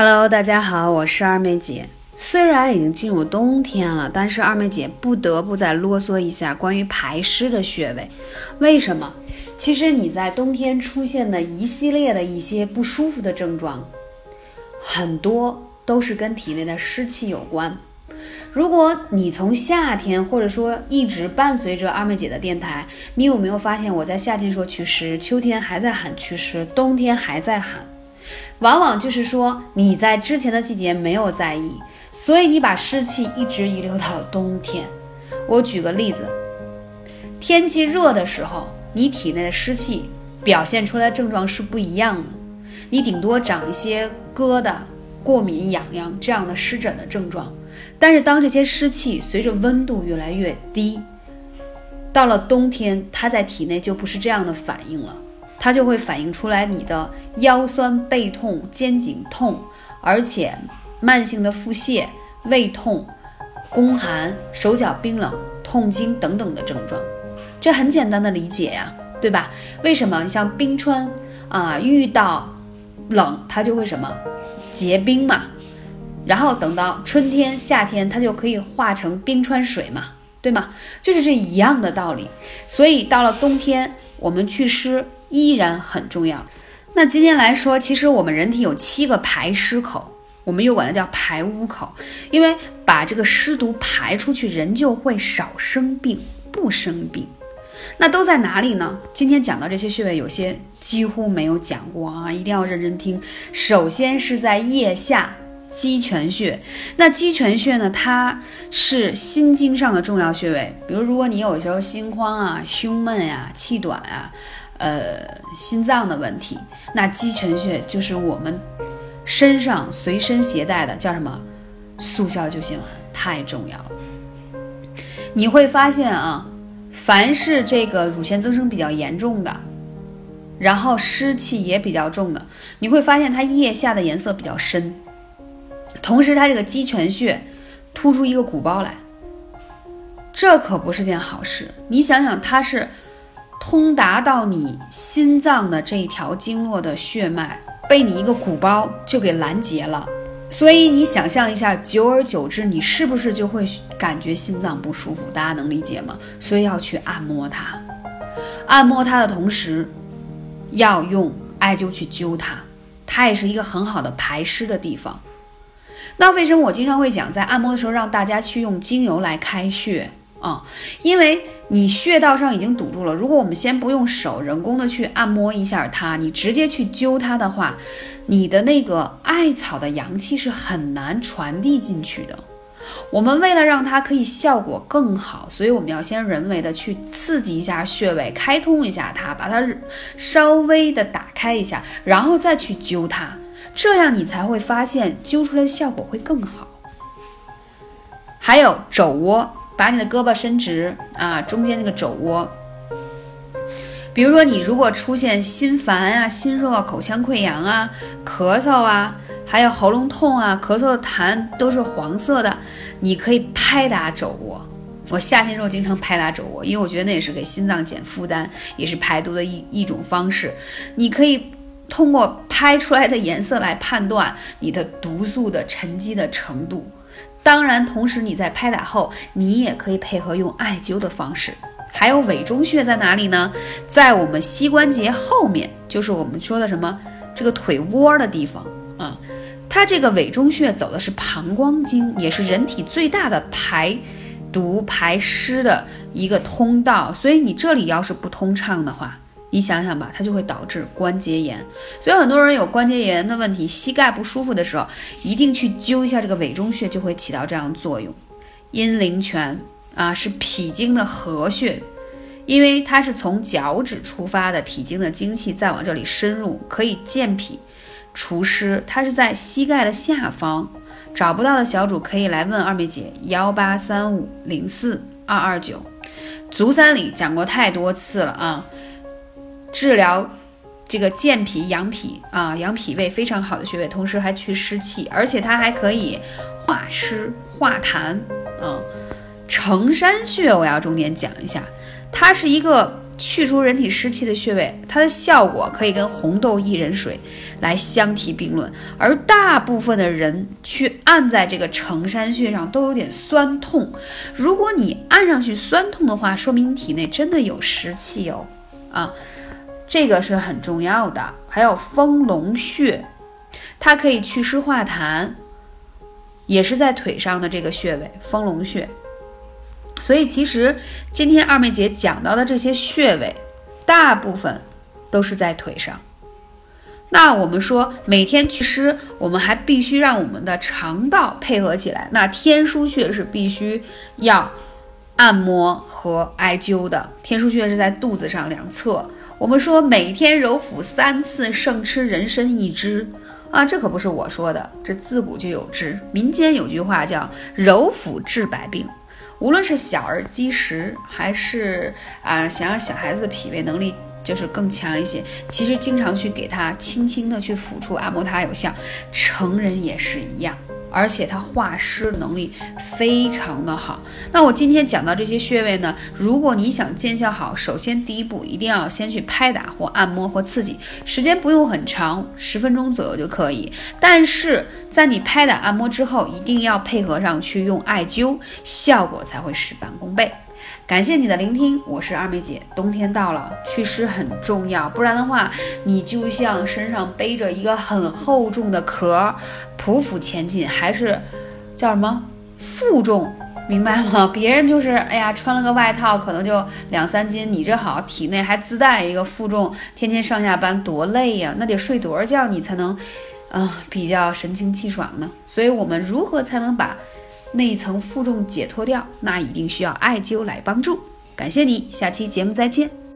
Hello，大家好，我是二妹姐。虽然已经进入冬天了，但是二妹姐不得不再啰嗦一下关于排湿的穴位。为什么？其实你在冬天出现的一系列的一些不舒服的症状，很多都是跟体内的湿气有关。如果你从夏天或者说一直伴随着二妹姐的电台，你有没有发现我在夏天说祛湿，秋天还在喊祛湿，冬天还在喊？往往就是说你在之前的季节没有在意，所以你把湿气一直遗留到了冬天。我举个例子，天气热的时候，你体内的湿气表现出来症状是不一样的，你顶多长一些疙瘩、过敏、痒痒这样的湿疹的症状。但是当这些湿气随着温度越来越低，到了冬天，它在体内就不是这样的反应了。它就会反映出来你的腰酸背痛、肩颈痛，而且慢性的腹泻、胃痛、宫寒、手脚冰冷、痛经等等的症状。这很简单的理解呀，对吧？为什么？你像冰川啊，遇到冷它就会什么结冰嘛，然后等到春天、夏天它就可以化成冰川水嘛，对吗？就是这一样的道理。所以到了冬天，我们祛湿。依然很重要。那今天来说，其实我们人体有七个排湿口，我们又管它叫排污口，因为把这个湿毒排出去，人就会少生病，不生病。那都在哪里呢？今天讲到这些穴位，有些几乎没有讲过啊，一定要认真听。首先是在腋下鸡泉穴，那鸡泉穴呢，它是心经上的重要穴位。比如，如果你有时候心慌啊、胸闷呀、气短啊。呃，心脏的问题，那鸡泉穴就是我们身上随身携带的，叫什么？速效救心丸，太重要了。你会发现啊，凡是这个乳腺增生比较严重的，然后湿气也比较重的，你会发现它腋下的颜色比较深，同时它这个鸡泉穴突出一个鼓包来，这可不是件好事。你想想，它是。通达到你心脏的这一条经络的血脉，被你一个鼓包就给拦截了。所以你想象一下，久而久之，你是不是就会感觉心脏不舒服？大家能理解吗？所以要去按摩它，按摩它的同时，要用艾灸去灸它，它也是一个很好的排湿的地方。那为什么我经常会讲，在按摩的时候让大家去用精油来开穴？啊，因为你穴道上已经堵住了。如果我们先不用手人工的去按摩一下它，你直接去灸它的话，你的那个艾草的阳气是很难传递进去的。我们为了让它可以效果更好，所以我们要先人为的去刺激一下穴位，开通一下它，把它稍微的打开一下，然后再去灸它，这样你才会发现灸出来的效果会更好。还有肘窝。把你的胳膊伸直啊，中间那个肘窝。比如说，你如果出现心烦啊、心热、口腔溃疡啊、咳嗽啊，还有喉咙痛啊、咳嗽的痰都是黄色的，你可以拍打肘窝。我夏天时候经常拍打肘窝，因为我觉得那也是给心脏减负担，也是排毒的一一种方式。你可以通过拍出来的颜色来判断你的毒素的沉积的程度。当然，同时你在拍打后，你也可以配合用艾灸的方式。还有委中穴在哪里呢？在我们膝关节后面，就是我们说的什么这个腿窝的地方啊。它这个委中穴走的是膀胱经，也是人体最大的排毒排湿的一个通道。所以你这里要是不通畅的话，你想想吧，它就会导致关节炎，所以很多人有关节炎的问题，膝盖不舒服的时候，一定去灸一下这个委中穴，就会起到这样的作用。阴陵泉啊，是脾经的合穴，因为它是从脚趾出发的脾经的精气再往这里深入，可以健脾除湿。它是在膝盖的下方，找不到的小主可以来问二妹姐幺八三五零四二二九。足三里讲过太多次了啊。治疗这个健脾养脾啊，养脾胃非常好的穴位，同时还去湿气，而且它还可以化湿化痰啊。承山穴我要重点讲一下，它是一个去除人体湿气的穴位，它的效果可以跟红豆薏仁水来相提并论。而大部分的人去按在这个承山穴上都有点酸痛，如果你按上去酸痛的话，说明体内真的有湿气哦，啊，这个是很重要的。还有丰隆穴，它可以祛湿化痰，也是在腿上的这个穴位，丰隆穴。所以其实今天二妹姐讲到的这些穴位，大部分都是在腿上。那我们说每天祛湿，我们还必须让我们的肠道配合起来。那天枢穴是必须要按摩和艾灸的。天枢穴是在肚子上两侧。我们说每天揉腹三次，胜吃人参一支啊！这可不是我说的，这自古就有之。民间有句话叫“揉腹治百病”。无论是小儿积食，还是啊想让小孩子的脾胃能力就是更强一些，其实经常去给他轻轻的去抚触按摩它有效。成人也是一样。而且它化湿能力非常的好。那我今天讲到这些穴位呢，如果你想见效好，首先第一步一定要先去拍打或按摩或刺激，时间不用很长，十分钟左右就可以。但是在你拍打按摩之后，一定要配合上去用艾灸，效果才会事半功倍。感谢你的聆听，我是二妹姐。冬天到了，祛湿很重要，不然的话，你就像身上背着一个很厚重的壳，匍匐前进，还是叫什么负重，明白吗？别人就是哎呀，穿了个外套，可能就两三斤，你这好，体内还自带一个负重，天天上下班多累呀，那得睡多少觉你才能，嗯，比较神清气爽呢？所以，我们如何才能把？内层负重解脱掉，那一定需要艾灸来帮助。感谢你，下期节目再见。